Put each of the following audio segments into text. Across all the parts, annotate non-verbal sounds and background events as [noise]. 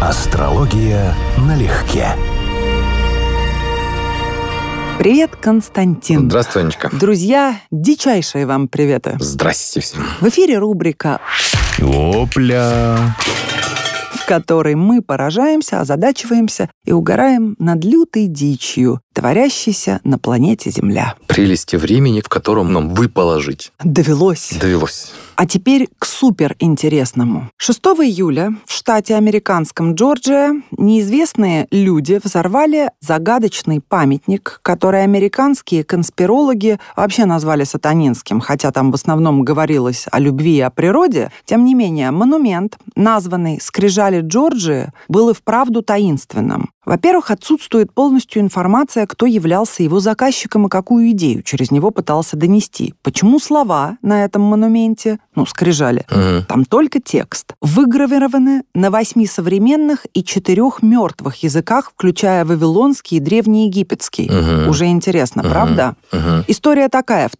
Астрология налегке. Привет, Константин. Здравствуй, Анечка. Друзья, дичайшие вам приветы. Здрасте всем. В эфире рубрика Опля! в которой мы поражаемся, озадачиваемся и угораем над лютой дичью, творящейся на планете Земля. Прелести времени, в котором нам выпало жить. Довелось. Довелось. А теперь к суперинтересному. 6 июля в штате американском Джорджия неизвестные люди взорвали загадочный памятник, который американские конспирологи вообще назвали сатанинским, хотя там в основном говорилось о любви и о природе. Тем не менее, монумент, названный «Скрижали Джорджии», был и вправду таинственным. Во-первых, отсутствует полностью информация, кто являлся его заказчиком и какую идею через него пытался донести. Почему слова на этом монументе, ну, скрижали, Мгм. там только текст, выгравированы на восьми современных и четырех мертвых языках, включая вавилонский и древнеегипетский. Мгм. Уже интересно, Мгм. правда? Мгм. История такая. В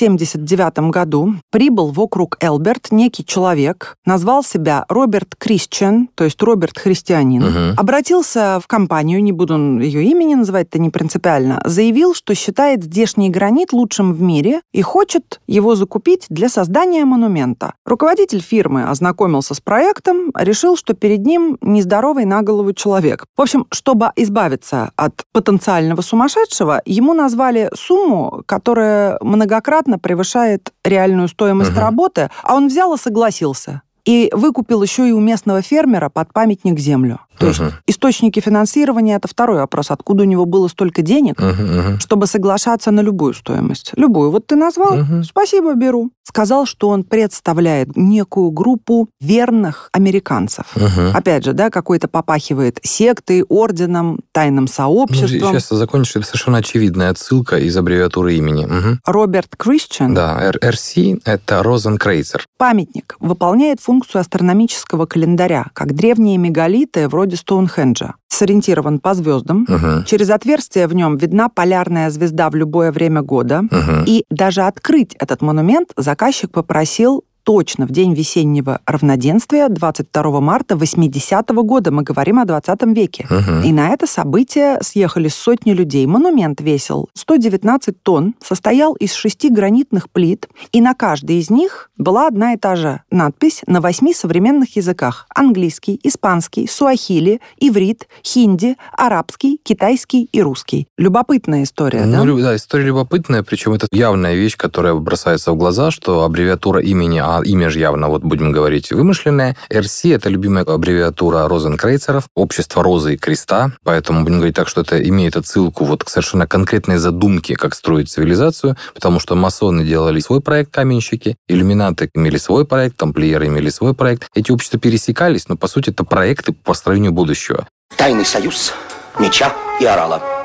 1979 году прибыл в округ Элберт некий человек, назвал себя Роберт Кристиан, то есть Роберт Христианин, Мгм. обратился в компанию, не буду ее имени называть, это не принципиально, заявил, что считает здешний гранит лучшим в мире и хочет его закупить для создания монумента. Руководитель фирмы ознакомился с проектом, решил, что перед ним нездоровый на голову человек. В общем, чтобы избавиться от потенциального сумасшедшего, ему назвали сумму, которая многократно превышает реальную стоимость Мгм. работы, а он взял и согласился. И выкупил еще и у местного фермера под памятник землю. То есть Мгм. источники финансирования – это второй вопрос. Откуда у него было столько денег, Мгм. Мгм. чтобы соглашаться на любую стоимость? Любую. Вот ты назвал, Мгм. спасибо, беру. Сказал, что он представляет некую группу верных американцев. Мгм. Опять же, да, какой-то попахивает сектой, орденом, тайным Ну, сообществом. Сейчас закончишь, это совершенно очевидная отсылка из аббревиатуры имени. Мгм. Роберт Кристиан Да, Р- RC — это Розенкрейцер. Памятник выполняет функцию астрономического календаря, как древние мегалиты вроде Стоунхенджа. Сориентирован по звездам. Мгм. Через отверстие в нем видна полярная звезда в любое время года. Мгм. И даже открыть этот монумент заказчик попросил точно в день весеннего равноденствия 22 марта 80 года. Мы говорим о 20 веке. Мгм. И на это событие съехались сотни людей. Монумент весил 119 тонн, состоял из шести гранитных плит, и на каждой из них была одна и та же надпись на восьми современных языках. Английский, испанский, суахили, иврит, хинди, арабский, китайский и русский. Любопытная история, Ну, да? лю- да, история любопытная, причем это явная вещь, которая бросается в глаза, что аббревиатура имени, а имя же явно, вот будем говорить, вымышленное. RC — это любимая аббревиатура розенкрейцеров, общество Розы и Креста, поэтому будем говорить так, что это имеет отсылку вот к совершенно конкретной задумке, как строить цивилизацию, потому что масоны делали свой проект «Каменщики», иллюминаты имели свой проект, тамплиеры имели свой проект. Эти общества пересекались, но, по сути, это проекты по построению будущего. Тайный союз меча и орала.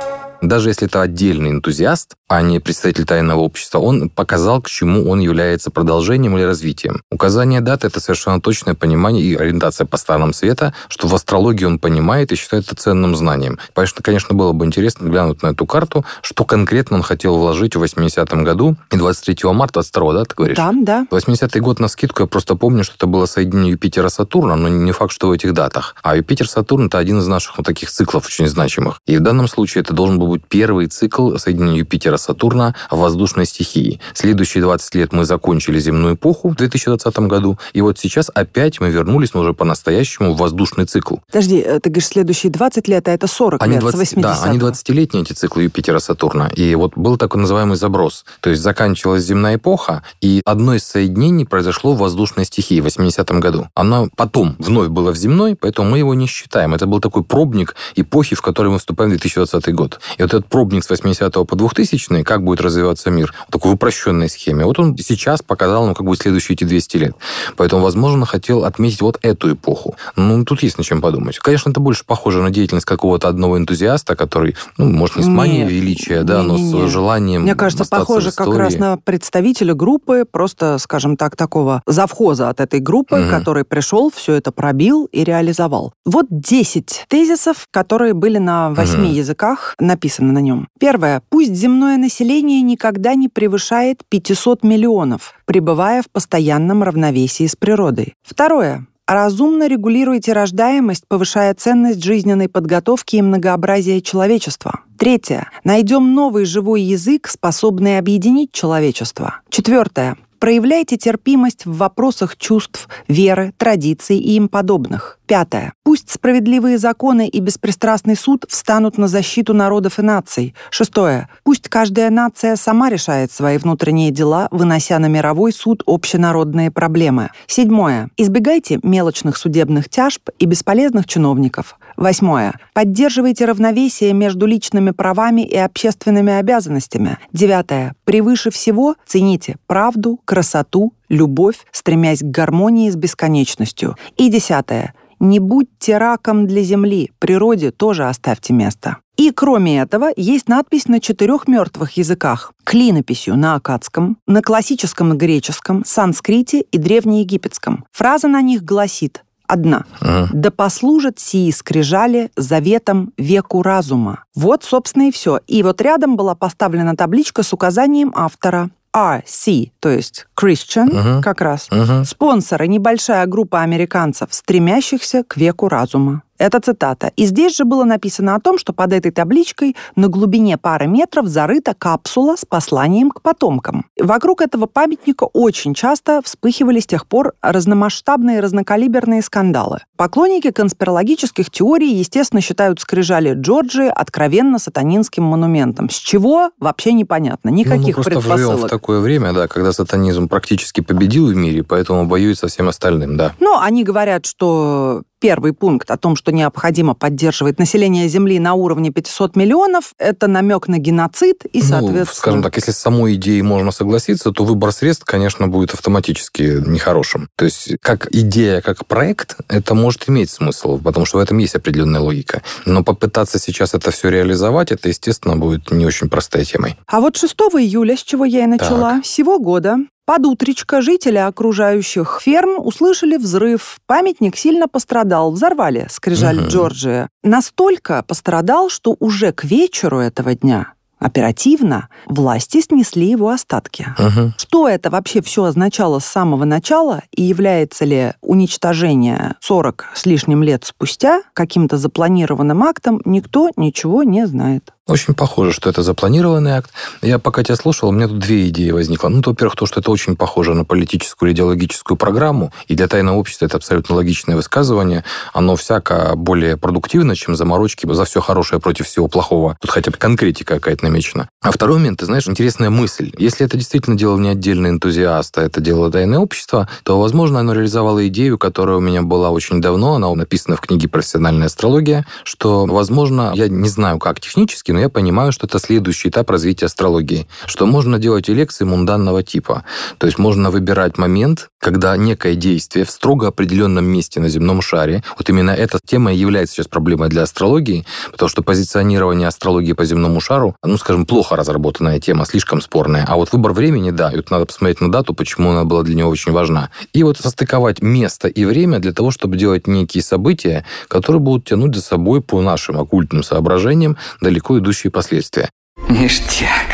Даже если это отдельный энтузиаст, а не представитель тайного общества, он показал, к чему он является продолжением или развитием. Указание даты — это совершенно точное понимание и ориентация по сторонам света, что в астрологии он понимает и считает это ценным знанием. Поэтому, конечно, было бы интересно глянуть на эту карту, что конкретно он хотел вложить в 80-м году, и 23 марта, 22 да, ты говоришь? Да, да. 80-й год на скидку, я просто помню, что это было соединение Юпитера-Сатурна, но не факт, что в этих датах. А Юпитер-Сатурн — это один из наших вот таких циклов очень значимых. И в данном случае это должен был быть первый цикл соединения Юпитера-Сатурна в воздушной стихии. Следующие 20 лет мы закончили земную эпоху в 2020 году, и вот сейчас опять мы вернулись, но уже по-настоящему в воздушный цикл. Подожди, э, ты говоришь, следующие 20 лет, а это 40 Они лет 20, с 80 да, они 20-летние, эти циклы Юпитера-Сатурна. И вот был такой называемый заброс. То есть заканчивалась земная эпоха, и одно из соединений произошло в воздушной стихии в 80-м году. Оно потом вновь было в земной, поэтому мы его не считаем. Это был такой пробник эпохи, в которой мы вступаем в 2020 год. И вот этот пробник с 80 по 2000 как будет развиваться мир, в такой упрощенной схеме. Вот он сейчас показал нам, как будет следующие эти 200 лет. Поэтому, возможно, хотел отметить вот эту эпоху. Ну, тут есть над чем подумать. Конечно, это больше похоже на деятельность какого-то одного энтузиаста, который, ну, может, не с манией Не, величия, да, но не-не-не. с желанием Мне кажется, похоже как раз на представителя группы, просто, скажем так, такого завхоза от этой группы, Мгм. который пришел, все это пробил и реализовал. Вот 10 тезисов, которые были на восьми Мгм. языках написаны на нем. Первое. Пусть земное население никогда не превышает 500 миллионов, пребывая в постоянном равновесии с природой. Второе. Разумно регулируйте рождаемость, повышая ценность жизненной подготовки и многообразия человечества. Третье. Найдем новый живой язык, способный объединить человечество. Четвертое. Проявляйте терпимость в вопросах чувств, веры, традиций и им подобных. Пятое. Пусть справедливые законы и беспристрастный суд встанут на защиту народов и наций. Шестое. Пусть каждая нация сама решает свои внутренние дела, вынося на мировой суд общенародные проблемы. Седьмое. Избегайте мелочных судебных тяжб и бесполезных чиновников. Восьмое. Поддерживайте равновесие между личными правами и общественными обязанностями. Девятое. Превыше всего цените правду, красоту, любовь, стремясь к гармонии с бесконечностью. И десятое. Не будьте раком для Земли, природе тоже оставьте место. И кроме этого, есть надпись на четырех мертвых языках. Клинописью на акадском, на классическом греческом, санскрите и древнеегипетском. Фраза на них гласит одна. Ага. «Да послужат сии скрижали заветом веку разума». Вот, собственно, и все. И вот рядом была поставлена табличка с указанием автора. RC, то есть Christian, Мгм. как раз. Мгм. Спонсоры – небольшая группа американцев, стремящихся к веку разума. Это цитата. И здесь же было написано о том, что под этой табличкой на глубине пары метров зарыта капсула с посланием к потомкам. Вокруг этого памятника очень часто вспыхивали с тех пор разномасштабные разнокалиберные скандалы. Поклонники конспирологических теорий, естественно, считают скрижали Джорджии откровенно сатанинским монументом. С чего? Вообще непонятно. Ну, мы Никаких просто живем в такое время, да, когда сатанизм практически победил в мире, поэтому воюет со всем остальным, да. Но они говорят, что первый пункт о том, что необходимо поддерживать население Земли на уровне 500 миллионов, это намек на геноцид и, Ну, соответственно... скажем так, если с самой идеей можно согласиться, то выбор средств, конечно, будет автоматически нехорошим. То есть, как идея, как проект, это может иметь смысл, потому что в этом есть определенная логика. Но попытаться сейчас это все реализовать, это, естественно, будет не очень простой темой. А вот 6 июля, с чего я и начала, сего года, под утречко жители окружающих ферм услышали взрыв. Памятник сильно пострадал, взорвали, скрижаль Мгм. Джорджия. Настолько пострадал, что уже к вечеру этого дня оперативно власти снесли его остатки. Мгм. Что это вообще все означало с самого начала и является ли уничтожение 40 с лишним лет спустя каким-то запланированным актом, никто ничего не знает. Очень похоже, что это запланированный акт. Я пока тебя слушал, у меня тут две идеи возникло. Ну, во-первых, то, что это очень похоже на политическую или идеологическую программу, и для тайного общества это абсолютно логичное высказывание. Оно всяко более продуктивно, чем заморочки за все хорошее против всего плохого. Тут хотя бы конкретика какая-то намечена. А второй момент, ты знаешь, интересная мысль. Если это действительно делал не отдельный энтузиаст, а это делало тайное общество, то, возможно, оно реализовало идею, которая у меня была очень давно, она написана в книге «Профессиональная астрология», что, возможно, я не знаю, как технически, но я понимаю, что это следующий этап развития астрологии, что можно делать и лекции мунданного типа. То есть можно выбирать момент, когда некое действие в строго определенном месте на земном шаре, вот именно эта тема и является сейчас проблемой для астрологии, потому что позиционирование астрологии по земному шару, ну, скажем, плохо разработанная тема, слишком спорная. А вот выбор времени, да, и вот надо посмотреть на дату, почему она была для него очень важна. И вот состыковать место и время для того, чтобы делать некие события, которые будут тянуть за собой по нашим оккультным соображениям далеко идущие последствия. Ништяк.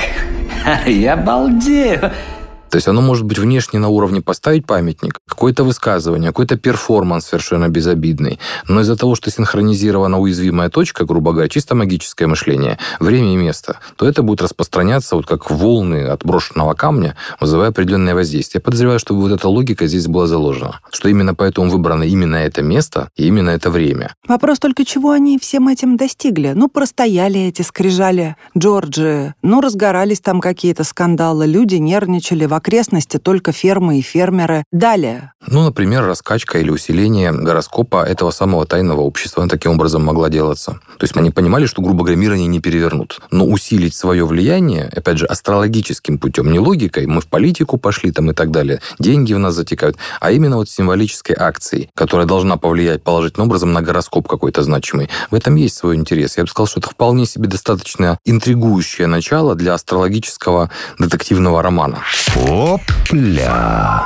[laughs] Я балдею. То есть оно может быть внешне на уровне поставить памятник, какое-то высказывание, какой-то перформанс совершенно безобидный. Но из-за того, что синхронизирована уязвимая точка, грубо говоря, чисто магическое мышление, время и место, то это будет распространяться вот как волны от брошенного камня, вызывая определенное воздействие. Я подозреваю, что вот эта логика здесь была заложена. Что именно поэтому выбрано именно это место и именно это время. Вопрос только, чего они всем этим достигли? Ну, простояли эти скрижали Джорджи, ну, разгорались там какие-то скандалы, люди нервничали, в окрестности только фермы и фермеры. Далее. Ну, например, раскачка или усиление гороскопа этого самого тайного общества она таким образом могла делаться. То есть они понимали, что, грубо говоря, мир они не перевернут. Но усилить свое влияние, опять же, астрологическим путем, не логикой, мы в политику пошли там и так далее, деньги в нас затекают, а именно вот символической акцией, которая должна повлиять положительным образом на гороскоп какой-то значимый. В этом есть свой интерес. Я бы сказал, что это вполне себе достаточно интригующее начало для астрологического детективного романа. Опля!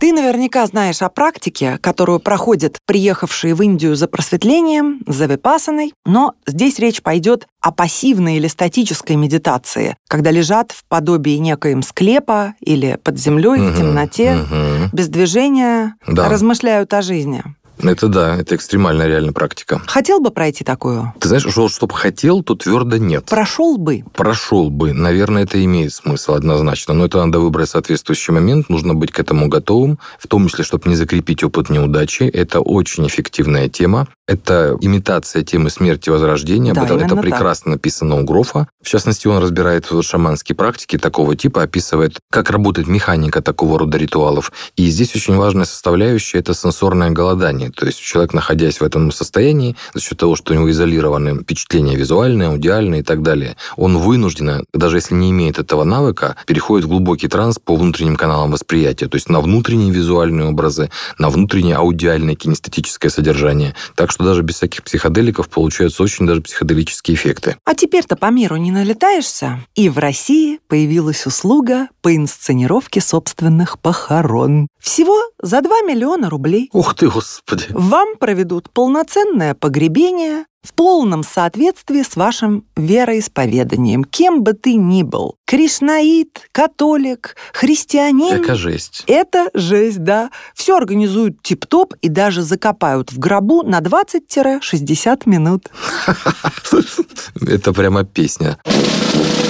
Ты наверняка знаешь о практике, которую проходят приехавшие в Индию за просветлением, за випасаной, но здесь речь пойдет о пассивной или статической медитации, когда лежат в подобии некоем склепа или под землей в Мгм, темноте, мгм. без движения, Да. размышляют о жизни. Это да, это экстремальная реально практика. Хотел бы пройти такую? Ты знаешь, что, чтобы хотел, то твердо нет. Прошел бы. Прошел бы. Наверное, это имеет смысл однозначно. Но это надо выбрать соответствующий момент. Нужно быть к этому готовым. В том числе, чтобы не закрепить опыт неудачи. Это очень эффективная тема. Это имитация темы смерти и возрождения. Да, это прекрасно написано у Грофа. В частности, он разбирает шаманские практики такого типа, описывает, как работает механика такого рода ритуалов. И здесь очень важная составляющая – это сенсорное голодание. То есть человек, находясь в этом состоянии, за счет того, что у него изолированы впечатления визуальные, аудиальные и так далее, он вынужденно, даже если не имеет этого навыка, переходит в глубокий транс по внутренним каналам восприятия, то есть на внутренние визуальные образы, на внутреннее аудиальное кинестетическое содержание. Так что даже без всяких психоделиков получаются очень даже психоделические эффекты. А теперь-то по миру не налетаешься? И в России появилась услуга по инсценировке собственных похорон. Всего за 2 миллиона рублей. Ух ты, господи! Вам проведут полноценное погребение в полном соответствии с вашим вероисповеданием, кем бы ты ни был. Кришнаит, католик, христианин. Эка жесть. Это жесть, да. Все организуют тип-топ и даже закопают в гробу на 20-60 минут. [laughs] Это прямо песня.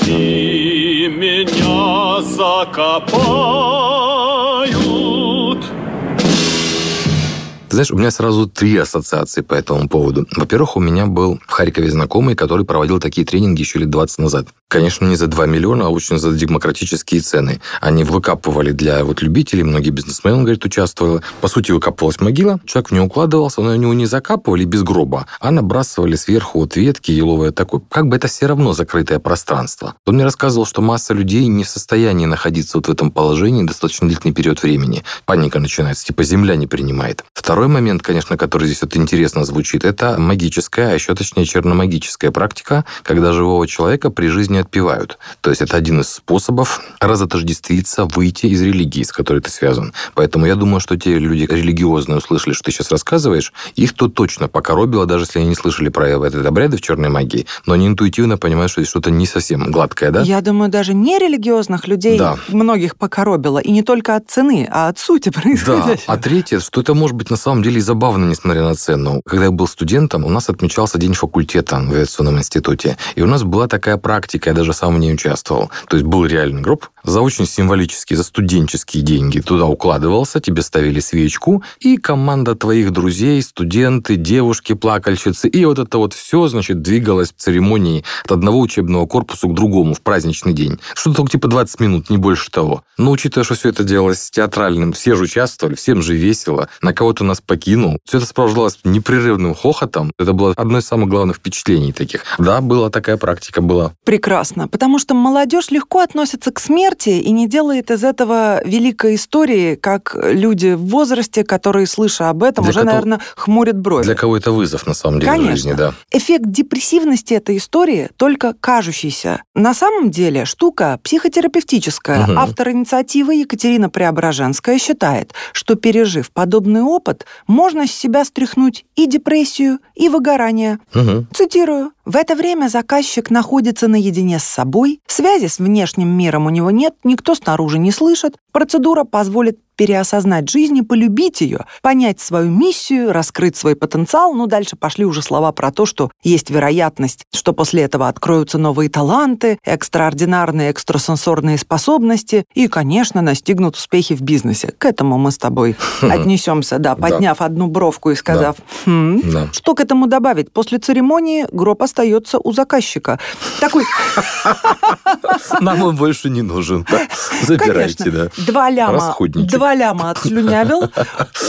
И меня закопают. Знаешь, у меня сразу три ассоциации по этому поводу. Во-первых, у меня был в Харькове знакомый, который проводил такие тренинги еще лет 20 назад. Конечно, не за 2 миллиона, а очень за демократические цены. Они выкапывали для вот любителей, многие бизнесмены, говорит, участвовали. По сути, выкапывалась могила, человек в нее укладывался, но него не закапывали без гроба, а набрасывали сверху вот ветки еловые такой. Как бы это все равно закрытое пространство. Он мне рассказывал, что масса людей не в состоянии находиться вот в этом положении достаточно длительный период времени. Паника начинается, типа земля не принимает. Второй момент, конечно, который здесь вот интересно звучит, это магическая, а еще точнее черномагическая практика, когда живого человека при жизни отпевают. То есть это один из способов разотождествиться, выйти из религии, с которой ты связан. Поэтому я думаю, что те люди религиозные услышали, что ты сейчас рассказываешь, их то точно покоробило, даже если они не слышали про этот обряды в черной магии, но они интуитивно понимают, что здесь что-то не совсем гладкое, да? Я думаю, даже нерелигиозных людей Да. многих покоробило. И не только от цены, а от сути Да, происходящего. а третье, что это может быть на самом деле забавно, несмотря на цену. Когда я был студентом, у нас отмечался день факультета в авиационном институте. И у нас была такая практика, я даже сам в ней участвовал. То есть был реальный гроб, за очень символические, за студенческие деньги туда укладывался, тебе ставили свечку, и команда твоих друзей, студенты, девушки, плакальщицы, и вот это вот все, значит, двигалось в церемонии от одного учебного корпуса к другому в праздничный день. Что-то только типа 20 минут, не больше того. Но учитывая, что все это делалось театральным, все же участвовали, всем же весело, на кого-то нас покинул. Все это сопровождалось непрерывным хохотом. Это было одно из самых главных впечатлений таких. Да, была такая практика, была. Прекрасно, потому что молодежь легко относится к смерти и не делает из этого великой истории, как люди в возрасте, которые, слыша об этом, Для уже, кого- наверное, хмурят брови. Для кого это вызов, на самом деле, в Конечно. жизни, да. Эффект депрессивности этой истории только кажущийся. На самом деле штука психотерапевтическая. Мгм. Автор инициативы Екатерина Преображенская считает, что пережив подобный опыт, можно с себя стряхнуть и депрессию, и выгорание. Мгм. Цитирую. В это время заказчик находится наедине с собой, связи с внешним миром у него нет, никто снаружи не слышит. Процедура позволит переосознать жизнь и полюбить ее, понять свою миссию, раскрыть свой потенциал. Ну, дальше пошли уже слова про то, что есть вероятность, что после этого откроются новые таланты, экстраординарные экстрасенсорные способности и, конечно, настигнут успехи в бизнесе. К этому мы с тобой отнесемся, да, подняв одну бровку и сказав, «Хм, Да. что к этому добавить? После церемонии гроб остается у заказчика. Такой, [laughs] Нам он больше не нужен. Забирайте, да. два ляма, Расходничек. два ляма отслюнявил,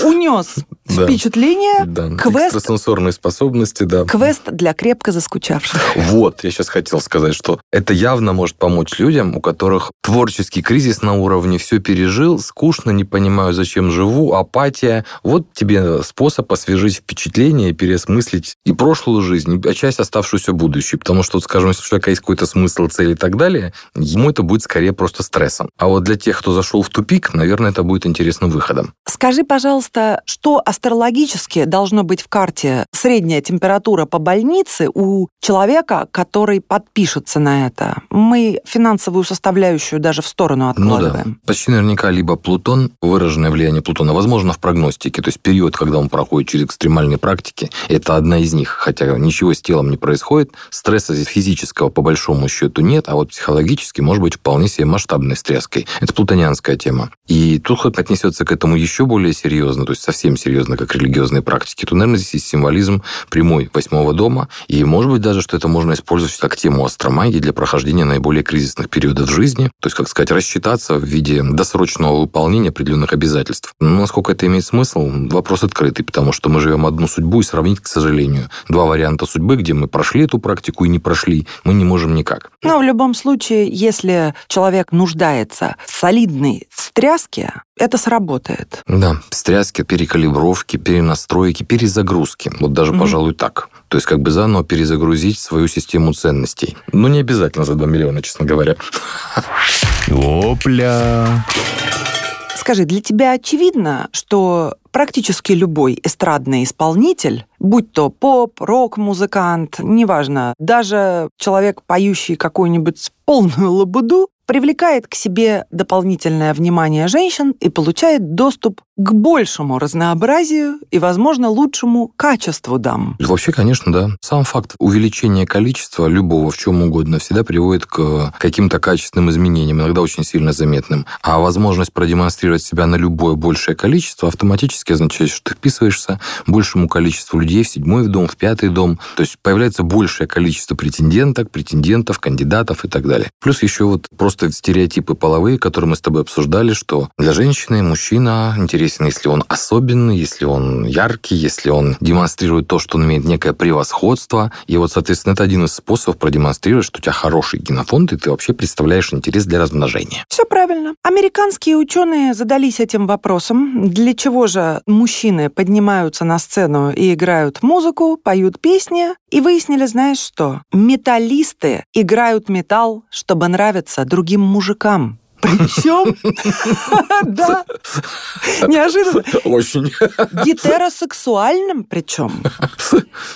унес Да. впечатление, Да, квест, экстрасенсорные способности, да. квест для крепко заскучавших. Вот, я сейчас хотел сказать, что это явно может помочь людям, у которых творческий кризис на уровне все пережил, скучно, не понимаю, зачем живу, апатия. Вот тебе способ освежить впечатление, переосмыслить и прошлую жизнь, и часть оставшуюся будущую. Потому что, скажем, если у человека есть какой-то смысл, цель и так далее, ему это будет скорее просто стрессом. А вот для тех, кто зашел в тупик, наверное, это будет интересным выходом. Скажи, пожалуйста, что астрологически должно быть в карте средняя температура по больнице у человека, который подпишется на это. Мы финансовую составляющую даже в сторону откладываем. Ну да. Почти наверняка либо Плутон, выраженное влияние Плутона, возможно, в прогностике, то есть период, когда он проходит через экстремальные практики, это одна из них, хотя ничего с телом не происходит, стресса физического по большому счету нет, а вот психологически может быть вполне себе масштабной стресской. Это плутонианская тема. И тут хоть отнесется к этому еще более серьезно, то есть совсем серьезно, как религиозные практики, то, наверное, здесь есть символизм прямой восьмого дома, и может быть даже, что это можно использовать как тему астромагии для прохождения наиболее кризисных периодов жизни, то есть, как сказать, рассчитаться в виде досрочного выполнения определенных обязательств. Но насколько это имеет смысл, вопрос открытый, потому что мы живем одну судьбу, и сравнить, к сожалению, два варианта судьбы, где мы прошли эту практику и не прошли, мы не можем никак. Но в любом случае, если человек нуждается в солидной встряске, это сработает. Да, встряски, перекалибровки, перенастройки, перезагрузки. Вот даже, mm-hmm. пожалуй, так. То есть как бы заново перезагрузить свою систему ценностей. Но не обязательно за 2 миллиона, честно говоря. Опля. Скажи, для тебя очевидно, что практически любой эстрадный исполнитель, будь то поп, рок-музыкант, неважно, даже человек, поющий какую-нибудь полную лабуду, привлекает к себе дополнительное внимание женщин и получает доступ к большему разнообразию и, возможно, лучшему качеству дам. Вообще, конечно, да. Сам факт увеличения количества любого в чем угодно всегда приводит к каким-то качественным изменениям, иногда очень сильно заметным. А возможность продемонстрировать себя на любое большее количество автоматически означает, что ты вписываешься большему количеству людей в седьмой дом, в пятый дом. То есть появляется большее количество претенденток, претендентов, кандидатов и так далее. Плюс еще вот просто стереотипы половые, которые мы с тобой обсуждали, что для женщины мужчина интересен интересен, если он особенный, если он яркий, если он демонстрирует то, что он имеет некое превосходство. И вот, соответственно, это один из способов продемонстрировать, что у тебя хороший генофонд, и ты вообще представляешь интерес для размножения. Все правильно. Американские ученые задались этим вопросом. Для чего же мужчины поднимаются на сцену и играют музыку, поют песни, и выяснили, знаешь что? Металлисты играют металл, чтобы нравиться другим мужикам. Причем, [laughs] да, неожиданно. Очень. Гетеросексуальным причем.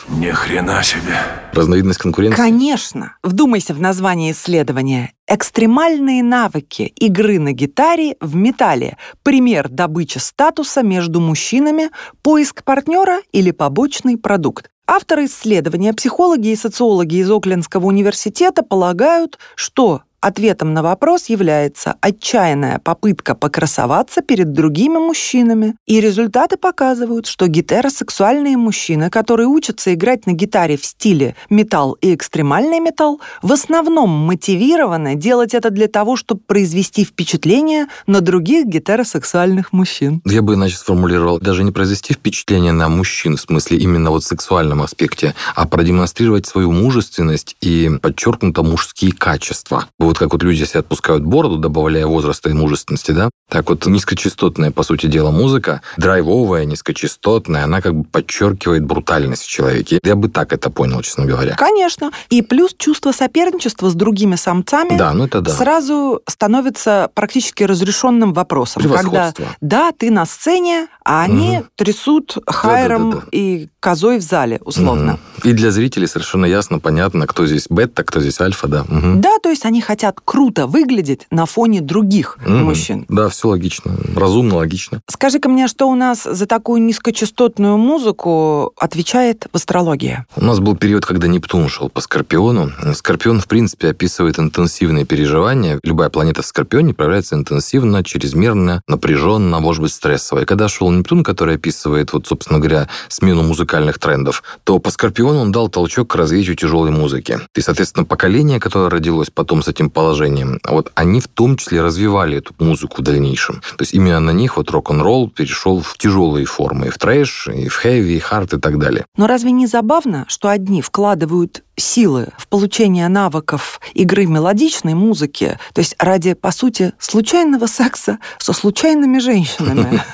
Ни хрена себе. Разновидность конкуренции? Конечно. Вдумайся в название исследования. Экстремальные навыки игры на гитаре в металле. Пример добычи статуса между мужчинами, поиск партнера или побочный продукт. Авторы исследования, психологи и социологи из Оклендского университета полагают, что Ответом на вопрос является отчаянная попытка покрасоваться перед другими мужчинами. И результаты показывают, что гетеросексуальные мужчины, которые учатся играть на гитаре в стиле металл и экстремальный металл, в основном мотивированы делать это для того, чтобы произвести впечатление на других гетеросексуальных мужчин. Я бы иначе сформулировал, даже не произвести впечатление на мужчин, в смысле именно вот в сексуальном аспекте, а продемонстрировать свою мужественность и подчеркнуто мужские качества вот как вот люди себе отпускают бороду, добавляя возраста и мужественности, да, так вот низкочастотная, по сути дела, музыка, драйвовая, низкочастотная, она как бы подчеркивает брутальность в человеке. Я бы так это понял, честно говоря. Конечно. И плюс чувство соперничества с другими самцами да, ну это да. сразу становится практически разрешенным вопросом. Когда, да, ты на сцене, а они угу. трясут хайром да, да, да, да. и козой в зале, условно. Угу. И для зрителей совершенно ясно, понятно, кто здесь бета, кто здесь альфа, да. Угу. Да, то есть они хотят хотят круто выглядеть на фоне других mm-hmm. мужчин. Да, все логично. Разумно, логично. Скажи-ка мне, что у нас за такую низкочастотную музыку отвечает в астрологии? У нас был период, когда Нептун шел по Скорпиону. Скорпион, в принципе, описывает интенсивные переживания. Любая планета в Скорпионе проявляется интенсивно, чрезмерно, напряженно, может быть, стрессово. И когда шел Нептун, который описывает, вот, собственно говоря, смену музыкальных трендов, то по Скорпиону он дал толчок к развитию тяжелой музыки. И, соответственно, поколение, которое родилось потом с этим положением, вот они в том числе развивали эту музыку в дальнейшем. То есть именно на них вот рок-н-ролл перешел в тяжелые формы, и в трэш, и в хэви, и хард, и так далее. Но разве не забавно, что одни вкладывают силы в получении навыков игры мелодичной музыки, то есть ради, по сути, случайного секса со случайными женщинами. [laughs]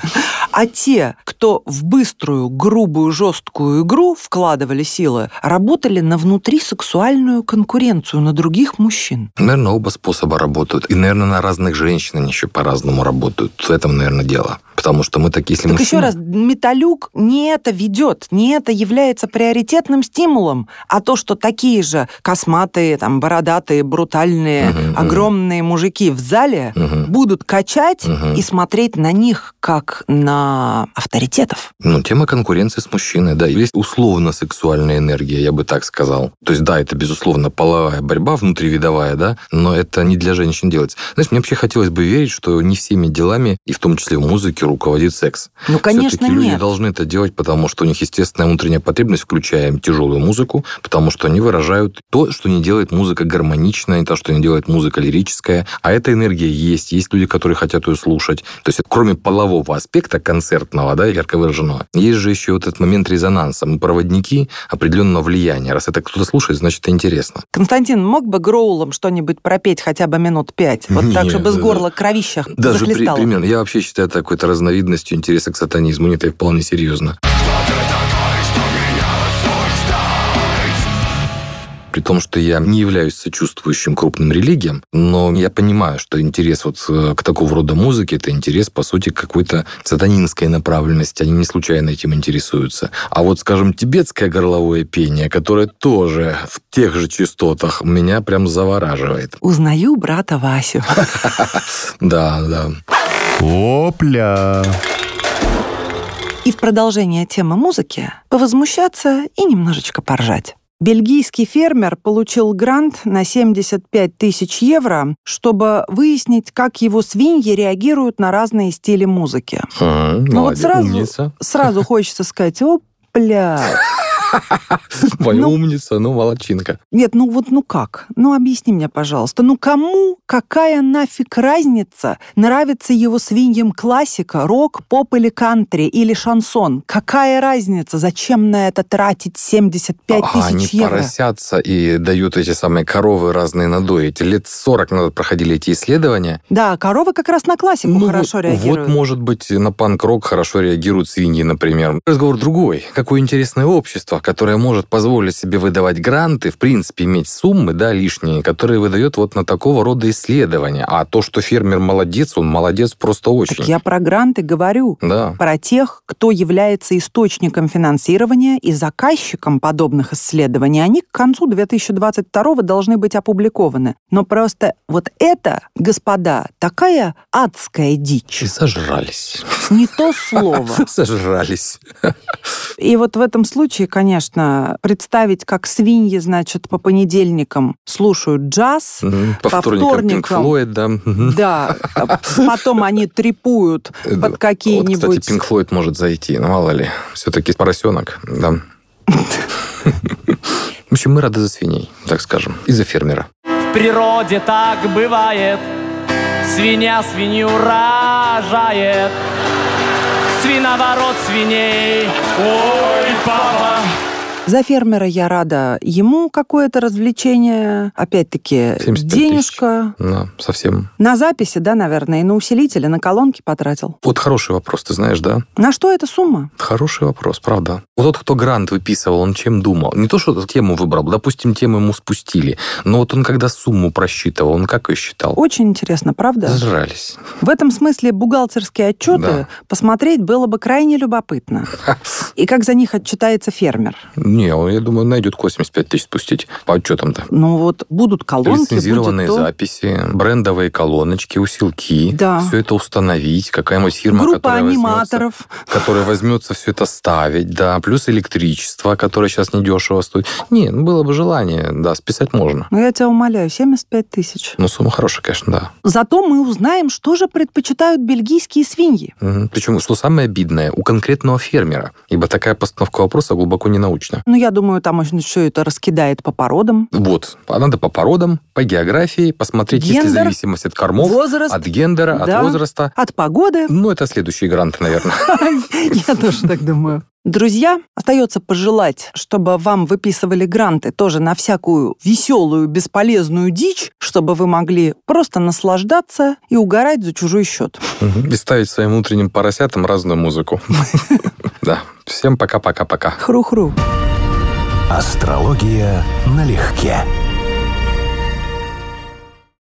А те, кто в быструю, грубую, жесткую игру вкладывали силы, работали на внутрисексуальную конкуренцию на других мужчин. Наверное, оба способа работают. И, наверное, на разных женщин они еще по-разному работают. В этом, наверное, дело. Потому что мы так, если Так еще мужчина- раз, металюк не это ведет, не это является приоритетным стимулом, а то, что такие же косматые, там, бородатые, брутальные, мгм. огромные мужики в зале Мгм. будут качать Мгм. и смотреть на них как на авторитетов. Ну, тема конкуренции с мужчиной, да. Есть условно-сексуальная энергия, я бы так сказал. То есть, да, это, безусловно, половая борьба внутривидовая, да, но это не для женщин делается. Знаешь, мне вообще хотелось бы верить, что не всеми делами, и в том числе в музыке, руководит секс. Ну, конечно, Все-таки люди нет. должны это делать, потому что у них естественная внутренняя потребность, включая тяжелую музыку, потому что они выражают то, что не делает музыка гармоничная, то, что не делает музыка лирическая. А эта энергия есть. Есть люди, которые хотят ее слушать. То есть, кроме полового аспекта концертного, да, ярко выраженного, есть же еще вот этот момент резонанса. Мы проводники определенного влияния. Раз это кто-то слушает, значит, это интересно. Константин, мог бы Гроулом что-нибудь пропеть хотя бы минут пять? Вот так, Нет, чтобы с да, горла кровища Даже при- захлестало. примерно. Я вообще считаю это какой-то разновидностью интереса к сатанизму. Нет, это вполне серьезно. При том, что я не являюсь сочувствующим крупным религиям, но я понимаю, что интерес вот э, к такого рода музыке – это интерес, по сути, к какой-то сатанинской направленности. Они не случайно этим интересуются. А вот, скажем, тибетское горловое пение, которое тоже в тех же частотах, меня прям завораживает. Узнаю брата Васю. [laughs] Да, да. Опля! И в продолжение темы музыки повозмущаться и немножечко поржать. Бельгийский фермер получил грант на 75 тысяч евро, чтобы выяснить, как его свиньи реагируют на разные стили музыки. М, Ну вот сразу, умница. сразу хочется сказать, о, блядь. Моя Ну- умница, ну, молодчинка. Нет, ну вот ну как? Ну объясни мне, пожалуйста. Ну кому какая нафиг разница, нравится его свиньям классика, рок, поп или кантри, или шансон? Какая разница? Зачем на это тратить 75 А они тысяч евро? поросятся и дают эти самые коровы разные надои. Эти лет 40 назад проходили эти исследования. Да, коровы как раз на классику Ну, хорошо реагируют. Вот, может быть, на панк-рок хорошо реагируют свиньи, например. Разговор другой. Какое интересное общество, которое может позволить себе выдавать гранты, в принципе, иметь суммы, да, лишние, которые выдает вот на такого рода исследования. А то, что фермер молодец, он молодец просто очень. Так я про гранты говорю. Да. Про тех, кто является источником финансирования и заказчиком подобных исследований. Они к концу 2022 должны быть опубликованы. Но просто вот это, господа, такая адская И дичь. сожрались. Не то слово. [laughs] Сожрались. И вот в этом случае, конечно, представить, как свиньи, значит, по понедельникам слушают джаз, Мгм. По, По вторникам Pink вторникам. Floyd, да. Да, потом они трепуют Э, под Вот, какие-нибудь... кстати, Пинк Флойд может зайти, ну мало ли. Все-таки поросенок, да. В общем, мы рады за свиней, так скажем, и за фермера. В природе так бывает Свинья свинью рожает Свиноворот свиней. Ой, папа За фермера я рада. Ему какое-то развлечение, опять-таки, 75 денежка. Да, совсем. На записи, да, наверное, и на усилители, на колонки потратил. Вот хороший вопрос, ты знаешь, да? На что эта сумма? Хороший вопрос, правда. Вот тот, кто грант выписывал, он чем думал? Не то, что тему выбрал, допустим, тему ему спустили, но вот он когда сумму просчитывал, он как ее считал? Очень интересно, правда? Зажрались. В этом смысле бухгалтерские отчеты Да. посмотреть было бы крайне любопытно. И как за них отчитается фермер. Не, он, я думаю, найдет 85 тысяч спустить по отчетам-то. Ну вот будут колонки, Лицензированные будет то. записи, брендовые колоночки, усилки. Да. Все это установить. Какая-нибудь фирма, Группа которая аниматоров. возьмется, которая возьмется все это ставить, да. Плюс электричество, которое сейчас недешево стоит. Не, ну было бы желание, да, списать можно. Ну, я тебя умоляю, 75 тысяч. Ну, сумма хорошая, конечно, да. Зато мы узнаем, что же предпочитают бельгийские свиньи. Мгм. Причем, что самое обидное, у конкретного фермера, ибо такая постановка вопроса глубоко не научна. Ну, я думаю, там очень все это раскидает по породам. Вот, а надо по породам, по географии, посмотреть, Гендер, есть ли зависимость от кормов, возраст, от гендера, да, от возраста. От погоды. Ну, это следующий грант, наверное. [laughs] Я тоже так думаю. Друзья, остается пожелать, чтобы вам выписывали гранты тоже на всякую веселую, бесполезную дичь, чтобы вы могли просто наслаждаться и угорать за чужой счет. И ставить своим утренним поросятам разную музыку. [laughs] Да. Всем пока-пока-пока. Хру-хру. Астрология налегке.